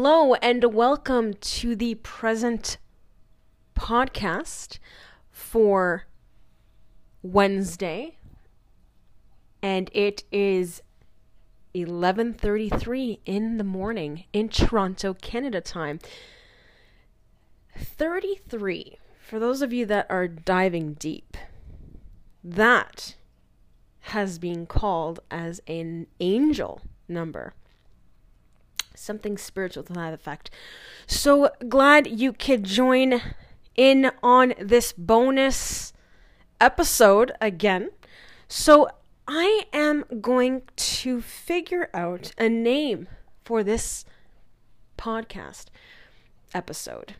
Hello, and welcome to the present podcast for Wednesday. And it is 11:33 in the morning in Toronto, Canada time. 33. For those of you that are diving deep, that has been called as an angel number something spiritual to that effect. So glad you could join in on this bonus episode again. So I am going to figure out a name for this podcast episode.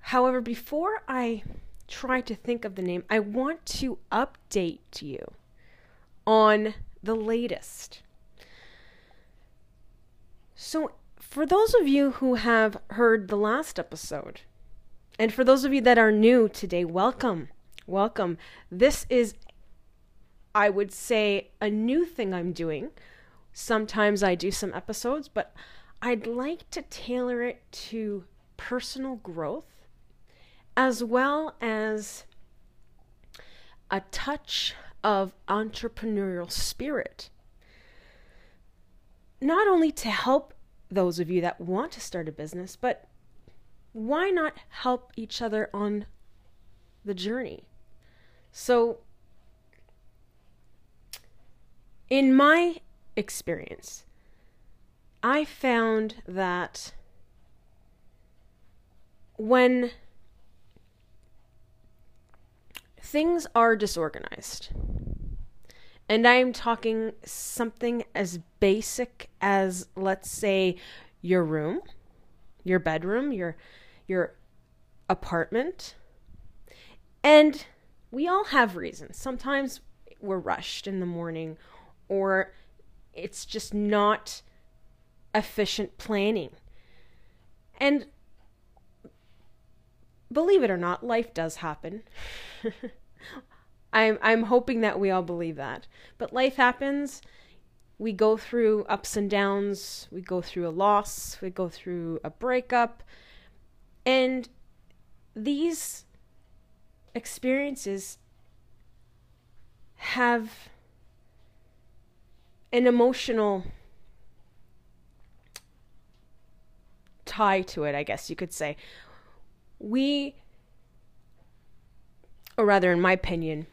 However, before I try to think of the name, I want to update you on the latest. So, for those of you who have heard the last episode, and for those of you that are new today, welcome. Welcome. This is, I would say, a new thing I'm doing. Sometimes I do some episodes, but I'd like to tailor it to personal growth as well as a touch of entrepreneurial spirit not only to help those of you that want to start a business, but why not help each other on the journey? So, in my experience, I found that when things are disorganized, and I'm talking something as basic as, let's say, your room, your bedroom, your your apartment. And we all have reasons. Sometimes we're rushed in the morning or it's just not efficient planning. And believe it or not, life does happen. I'm I'm hoping that we all believe that. But life happens. We go through ups and downs. We go through a loss. We go through a breakup. And these experiences have an emotional tie to it, I guess you could say. We, or rather, in my opinion,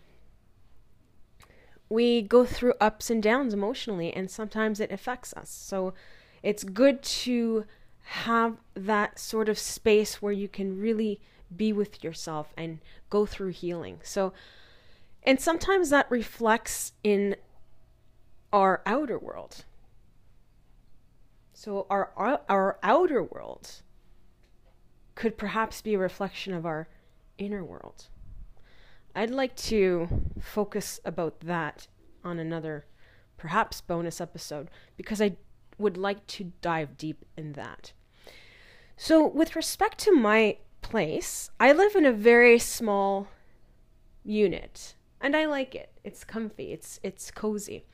we go through ups and downs emotionally, and sometimes it affects us. So it's good to have that sort of space where you can really be with yourself and go through healing. So, and sometimes that reflects in our outer world. So, our, our, our outer world could perhaps be a reflection of our inner world. I'd like to focus about that on another, perhaps bonus episode, because I would like to dive deep in that. So, with respect to my place, I live in a very small unit, and I like it. It's comfy. It's it's cozy.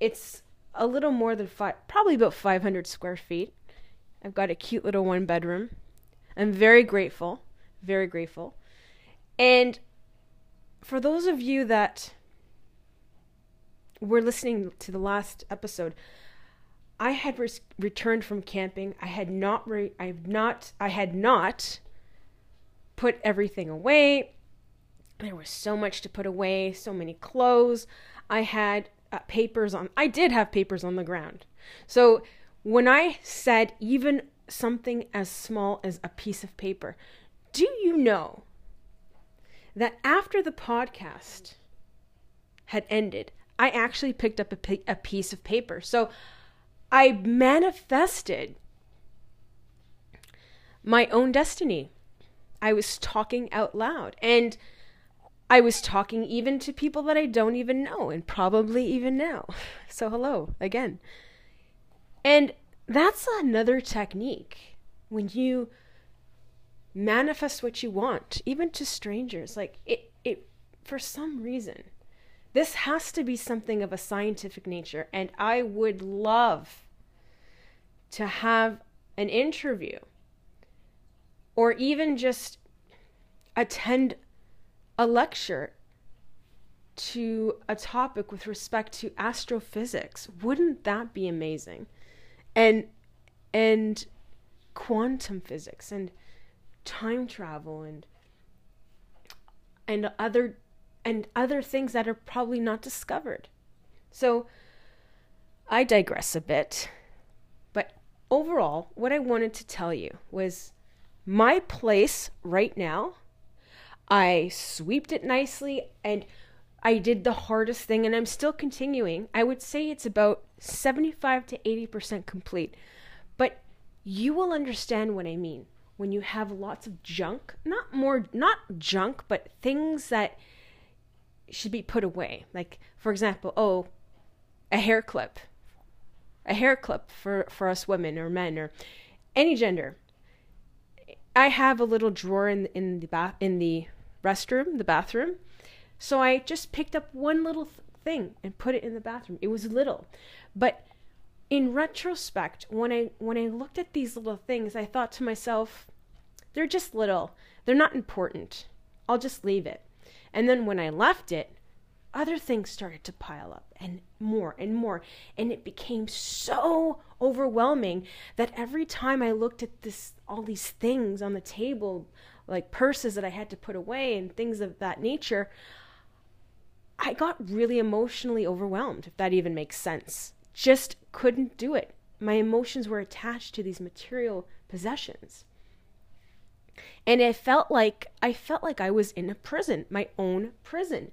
It's a little more than five, probably about 500 square feet. I've got a cute little one bedroom. I'm very grateful, very grateful. And for those of you that were listening to the last episode, I had re- returned from camping. I had not re- I've not I had not put everything away. There was so much to put away, so many clothes. I had uh, papers on I did have papers on the ground. So when I said even something as small as a piece of paper, do you know that after the podcast had ended, I actually picked up a, a piece of paper. So I manifested my own destiny. I was talking out loud. And I was talking even to people that I don't even know and probably even now. So, hello again. And that's another technique when you manifest what you want, even to strangers. Like it, it, for some reason, this has to be something of a scientific nature, and I would love to have an interview or even just attend a lecture to a topic with respect to astrophysics. Wouldn't that be amazing? And and quantum physics and time travel and and other and other things that are probably not discovered. So I digress a bit. But overall, what I wanted to tell you was my place right now. I sweeped it nicely and I did the hardest thing and I'm still continuing. I would say it's about 75 to 80% complete. But you will understand what I mean when you have lots of junk, not more not junk, but things that should be put away. Like for example, oh, a hair clip. A hair clip for for us women or men or any gender. I have a little drawer in in the bath in the restroom, the bathroom. So I just picked up one little th- thing and put it in the bathroom. It was little, but in retrospect, when I when I looked at these little things, I thought to myself, they're just little. They're not important. I'll just leave it. And then when I left it, other things started to pile up and more and more and it became so overwhelming that every time i looked at this all these things on the table like purses that i had to put away and things of that nature i got really emotionally overwhelmed if that even makes sense just couldn't do it. My emotions were attached to these material possessions. And I felt like i felt like i was in a prison my own prison.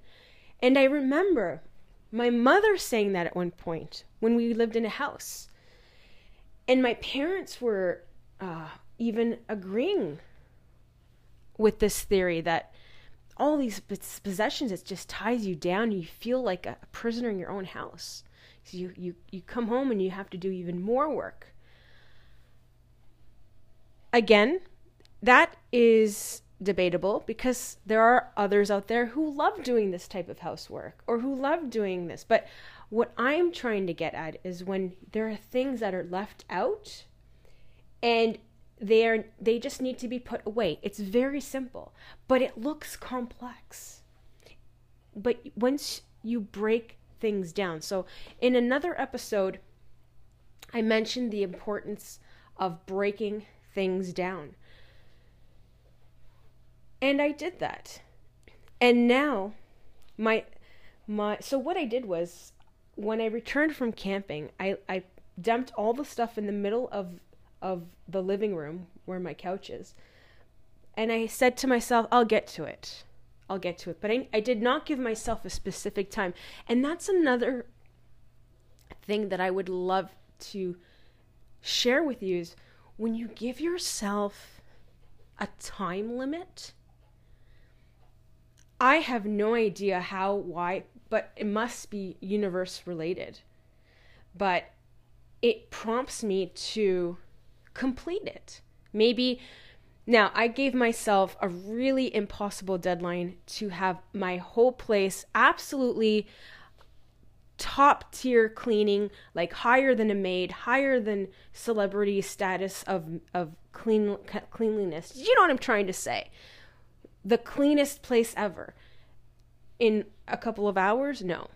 And I remember my mother saying that at one point when we lived in a house. And my parents were uh, even agreeing with this theory that all these possessions it just ties you down. You feel like a prisoner in your own house so you, you you come home and you have to do even more work again that is debatable because there are others out there who love doing this type of housework or who love doing this. But what I'm trying to get at is when there are things that are left out and they are they just need to be put away. It's very simple, but it looks complex. But once you break things down. So in another episode I mentioned the importance of breaking things down. And I did that. And now my my so what I did was when I returned from camping, I I dumped all the stuff in the middle of of the living room where my couch is. And I said to myself, I'll get to it. I'll get to it. But I, I did not give myself a specific time. And that's another thing that I would love to share with you is when you give yourself a time limit, I have no idea how, why, but it must be universe related. But it prompts me to complete it. Maybe now I gave myself a really impossible deadline to have my whole place absolutely top tier cleaning, like higher than a maid, higher than celebrity status of of clean cleanliness. You know what I'm trying to say? the cleanest place ever in a couple of hours no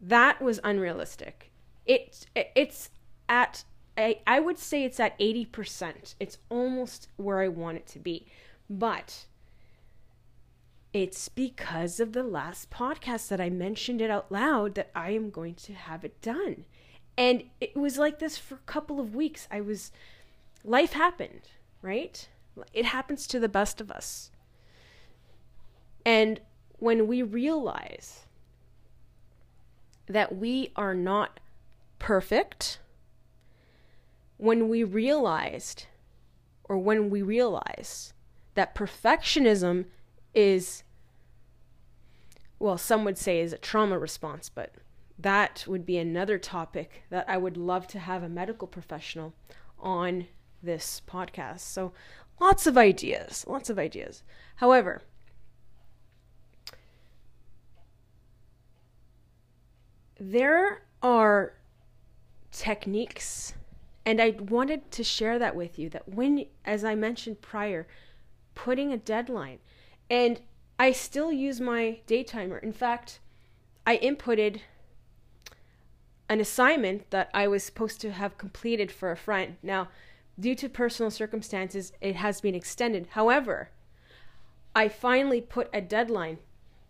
that was unrealistic it, it it's at I, I would say it's at 80% it's almost where i want it to be. But it's because of the last podcast that i mentioned it out loud that i am going to have it done. And it was like this for a couple of weeks. I was life happened right? It happens to the best of us. And when we realize that we are not perfect, when we realized, or when we realize that perfectionism is, well, some would say is a trauma response, but that would be another topic that I would love to have a medical professional on this podcast. So lots of ideas, lots of ideas. However, there are techniques And I wanted to share that with you that when, as I mentioned prior, putting a deadline, and I still use my day timer. In fact, I inputted an assignment that I was supposed to have completed for a friend. Now, due to personal circumstances, it has been extended. However, I finally put a deadline,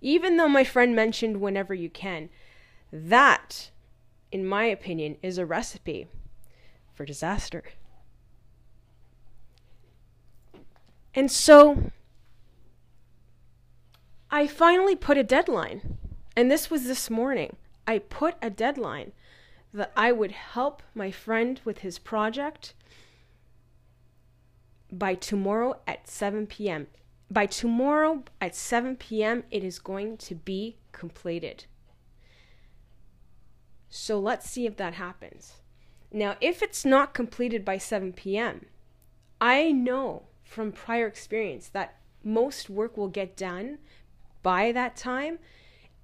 even though my friend mentioned whenever you can. That, in my opinion, is a recipe for disaster. And so I finally put a deadline. And this was this morning. I put a deadline that I would help my friend with his project by tomorrow at 7 p.m. By tomorrow at 7 p.m., it is going to be completed. So let's see if that happens. Now, if it's not completed by 7 p.m., I know from prior experience that most work will get done by that time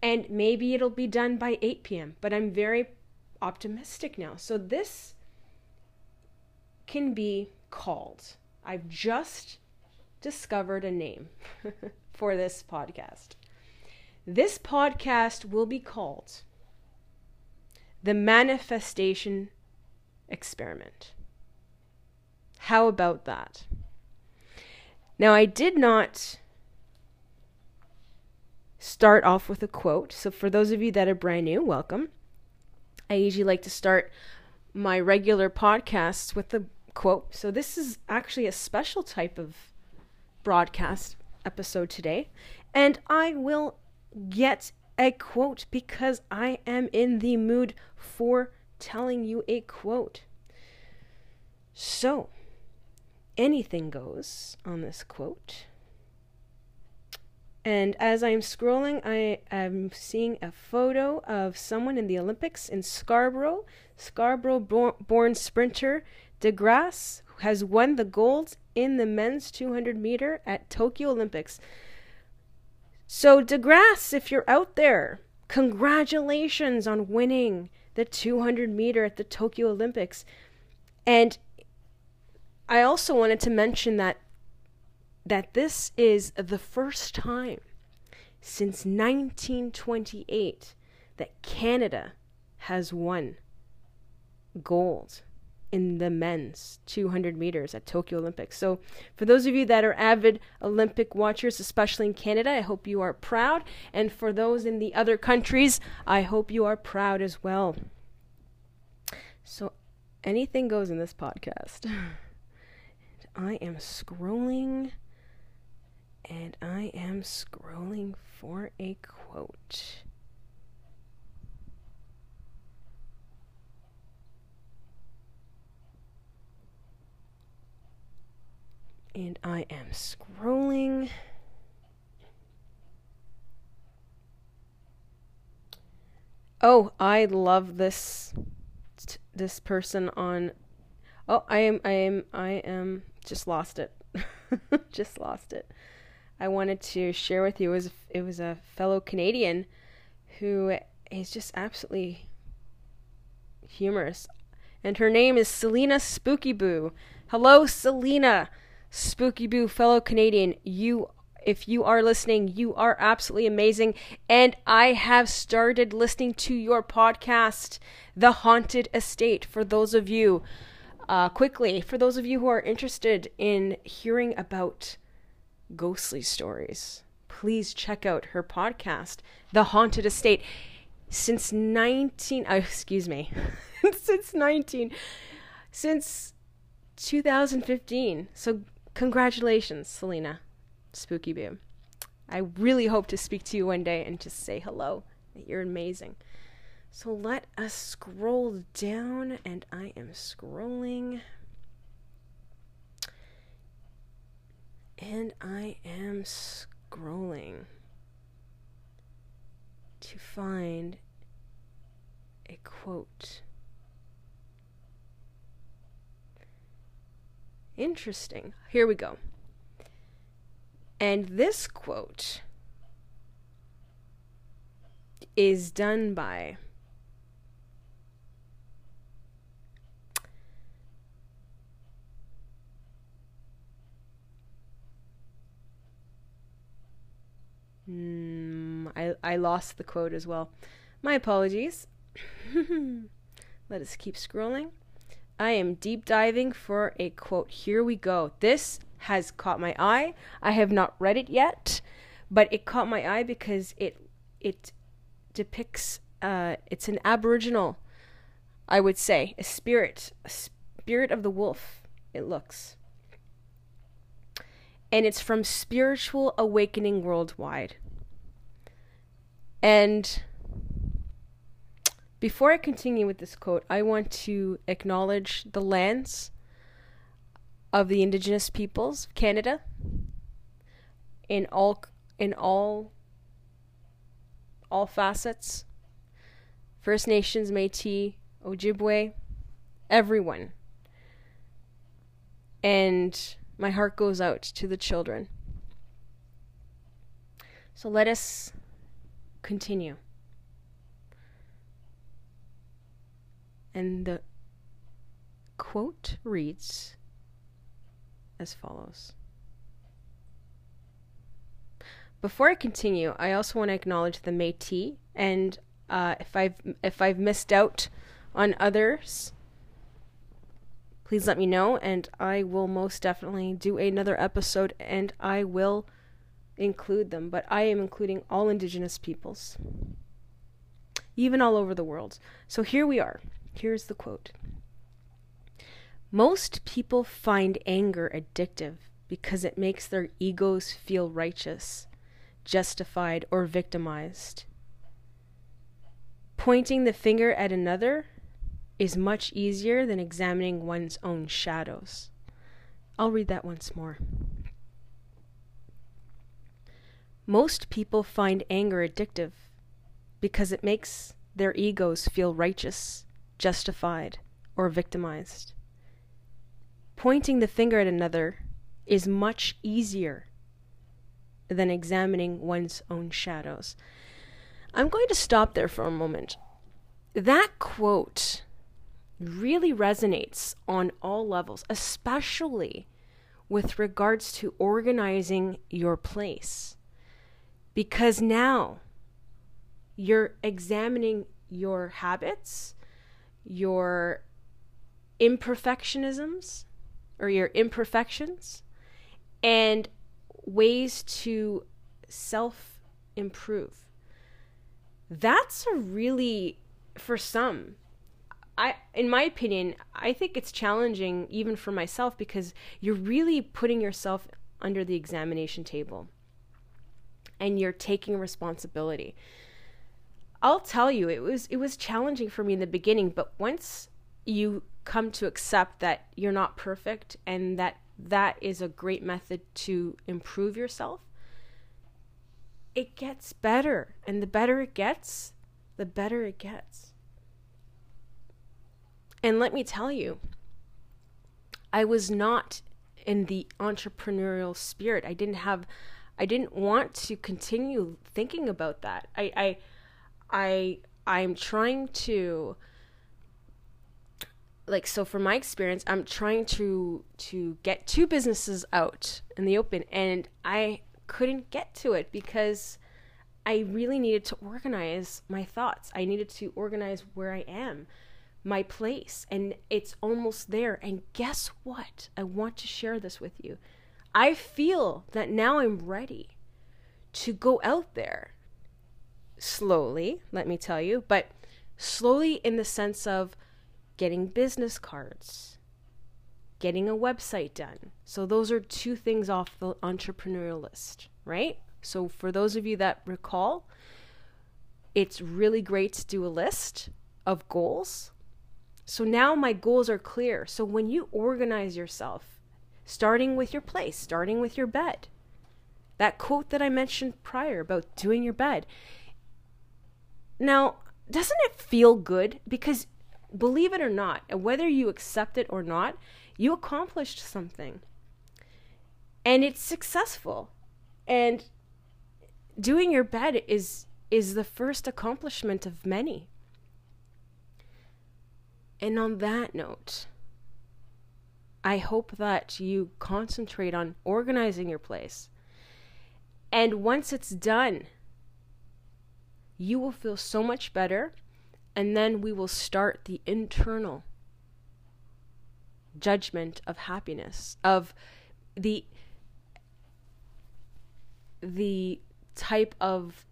and maybe it'll be done by 8 p.m. But I'm very optimistic now. So this can be called. I've just discovered a name for this podcast. This podcast will be called The Manifestation Experiment. How about that? Now, I did not start off with a quote. So, for those of you that are brand new, welcome. I usually like to start my regular podcasts with a quote. So, this is actually a special type of broadcast episode today. And I will get a quote because I am in the mood for telling you a quote. So, anything goes on this quote. And as I'm scrolling, I am seeing a photo of someone in the Olympics in Scarborough. Scarborough born sprinter De Grasse has won the gold in the men's 200 meter at Tokyo Olympics. So, De Grasse, if you're out there, congratulations on winning the 200 meter at the Tokyo Olympics. And I also wanted to mention that that this is the first time since 1928 that Canada has won gold in the men's 200 meters at Tokyo Olympics. So, for those of you that are avid Olympic watchers, especially in Canada, I hope you are proud. And for those in the other countries, I hope you are proud as well. So, anything goes in this podcast. I am scrolling and I am scrolling for a quote. And I am scrolling. Oh, I love this this person on Oh, I am I am I am just lost it. just lost it. I wanted to share with you was it was a fellow Canadian who is just absolutely humorous. And her name is Selena Spooky Boo. Hello, Selena Spooky Boo, fellow Canadian. You if you are listening, you are absolutely amazing. And I have started listening to your podcast, The Haunted Estate, for those of you, uh, quickly, for those of you who are interested in hearing about ghostly stories, please check out her podcast, The Haunted Estate. Since 19, uh, excuse me, since 19, since 2015. So, congratulations, Selena Spooky Boo. I really hope to speak to you one day and just say hello. You're amazing. So let us scroll down, and I am scrolling. And I am scrolling to find a quote. Interesting. Here we go. And this quote is done by Mm, I, I lost the quote as well. My apologies. Let us keep scrolling. I am deep diving for a quote. Here we go. This has caught my eye. I have not read it yet, but it caught my eye because it it depicts uh, it's an aboriginal, I would say, a spirit, a spirit of the wolf. It looks, and it's from Spiritual Awakening Worldwide. And before I continue with this quote, I want to acknowledge the lands of the indigenous peoples of Canada in all in all all facets. First Nations, Métis, Ojibwe, everyone. And my heart goes out to the children. So let us continue. And the quote reads as follows Before I continue, I also want to acknowledge the Métis, and uh, if I've if I've missed out on others, please let me know, and I will most definitely do another episode, and I will include them. But I am including all Indigenous peoples, even all over the world. So here we are. Here's the quote Most people find anger addictive because it makes their egos feel righteous, justified, or victimized. Pointing the finger at another is much easier than examining one's own shadows. I'll read that once more. Most people find anger addictive because it makes their egos feel righteous, justified, or victimized. Pointing the finger at another is much easier than examining one's own shadows. I'm going to stop there for a moment. That quote really resonates on all levels, especially with regards to organizing your place. Because now you're examining your habits, your imperfectionisms or your imperfections and ways to self improve. That's a really, for some, I, in my opinion, I think it's challenging even for myself because you're really putting yourself under the examination table and you're taking responsibility. I'll tell you, it was it was challenging for me in the beginning, but once you come to accept that you're not perfect and that that is a great method to improve yourself, it gets better. And the better it gets, the better it gets. And let me tell you, I was not in the entrepreneurial spirit. I didn't have I didn't want to continue thinking about that. I I I I'm trying to like so from my experience i'm trying to to get two businesses out in the open and i couldn't get to it because i really needed to organize my thoughts. I needed to organize where i am my place and it's almost there. And guess what? I want to share this with you. I feel that now i'm ready to go out there slowly, let me tell you, but slowly in the sense of getting business cards, getting a website done. So, those are two things off the entrepreneurial list, right? So, for those of you that recall, it's really great to do a list of goals. So, now my goals are clear. So, when you organize yourself, starting with your place, starting with your bed, that quote that I mentioned prior about doing your bed, now, doesn't it feel good? Because believe it or not, whether you accept it or not, you accomplished something. And it's successful. And doing your bed is is the first accomplishment of many. And on that note, I hope that you concentrate on organizing your place And once it's done, you will feel so much better. And then we will start the internal judgment of happiness, of the the type of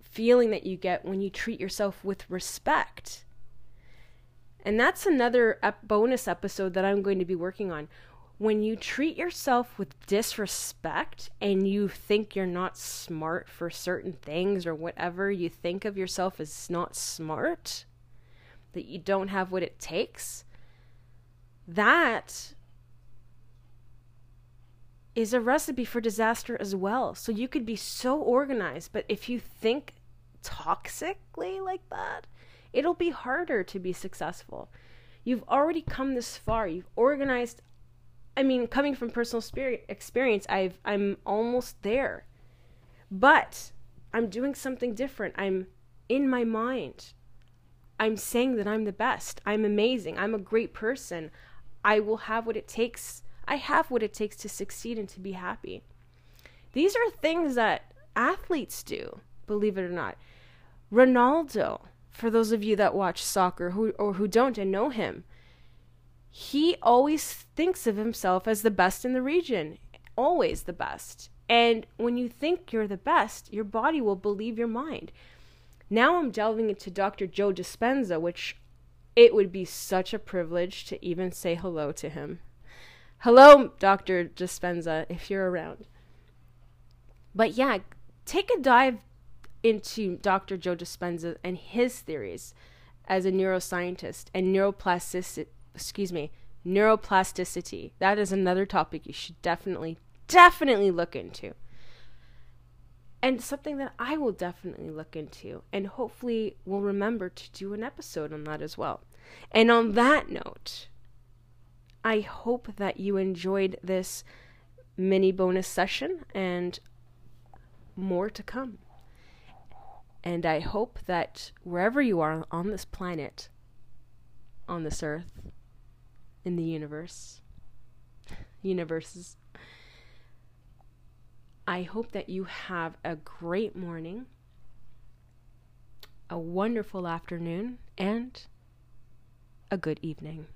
feeling that you get when you treat yourself with respect. And that's another ep- bonus episode that I'm going to be working on. When you treat yourself with disrespect and you think you're not smart for certain things or whatever, you think of yourself as not smart, that you don't have what it takes, that is a recipe for disaster as well. So you could be so organized, but if you think toxically like that, it'll be harder to be successful. You've already come this far. You've organized I mean, coming from personal spirit experience, I've I'm almost there. But I'm doing something different. I'm in my mind. I'm saying that I'm the best. I'm amazing. I'm a great person. I will have what it takes. I have what it takes to succeed and to be happy. These are things that athletes do, believe it or not. Ronaldo, for those of you that watch soccer who or who don't and know him, he always thinks of himself as the best in the region, always the best. And when you think you're the best, your body will believe your mind. Now I'm delving into Dr. Joe Dispenza, which it would be such a privilege to even say hello to him. Hello, Dr. Dispenza, if you're around. But yeah, take a dive into Dr. Joe Dispenza and his theories as a neuroscientist and neuroplasticity, excuse me, neuroplasticity. That is another topic you should definitely, definitely look into. And something that I will definitely look into and hopefully will remember to do an episode on that as well. And on that note, I hope that you enjoyed this mini bonus session and more to come. And I hope that wherever you are on this planet, on this earth, in the universe, universes, I hope that you have a great morning, a wonderful afternoon, and a good evening.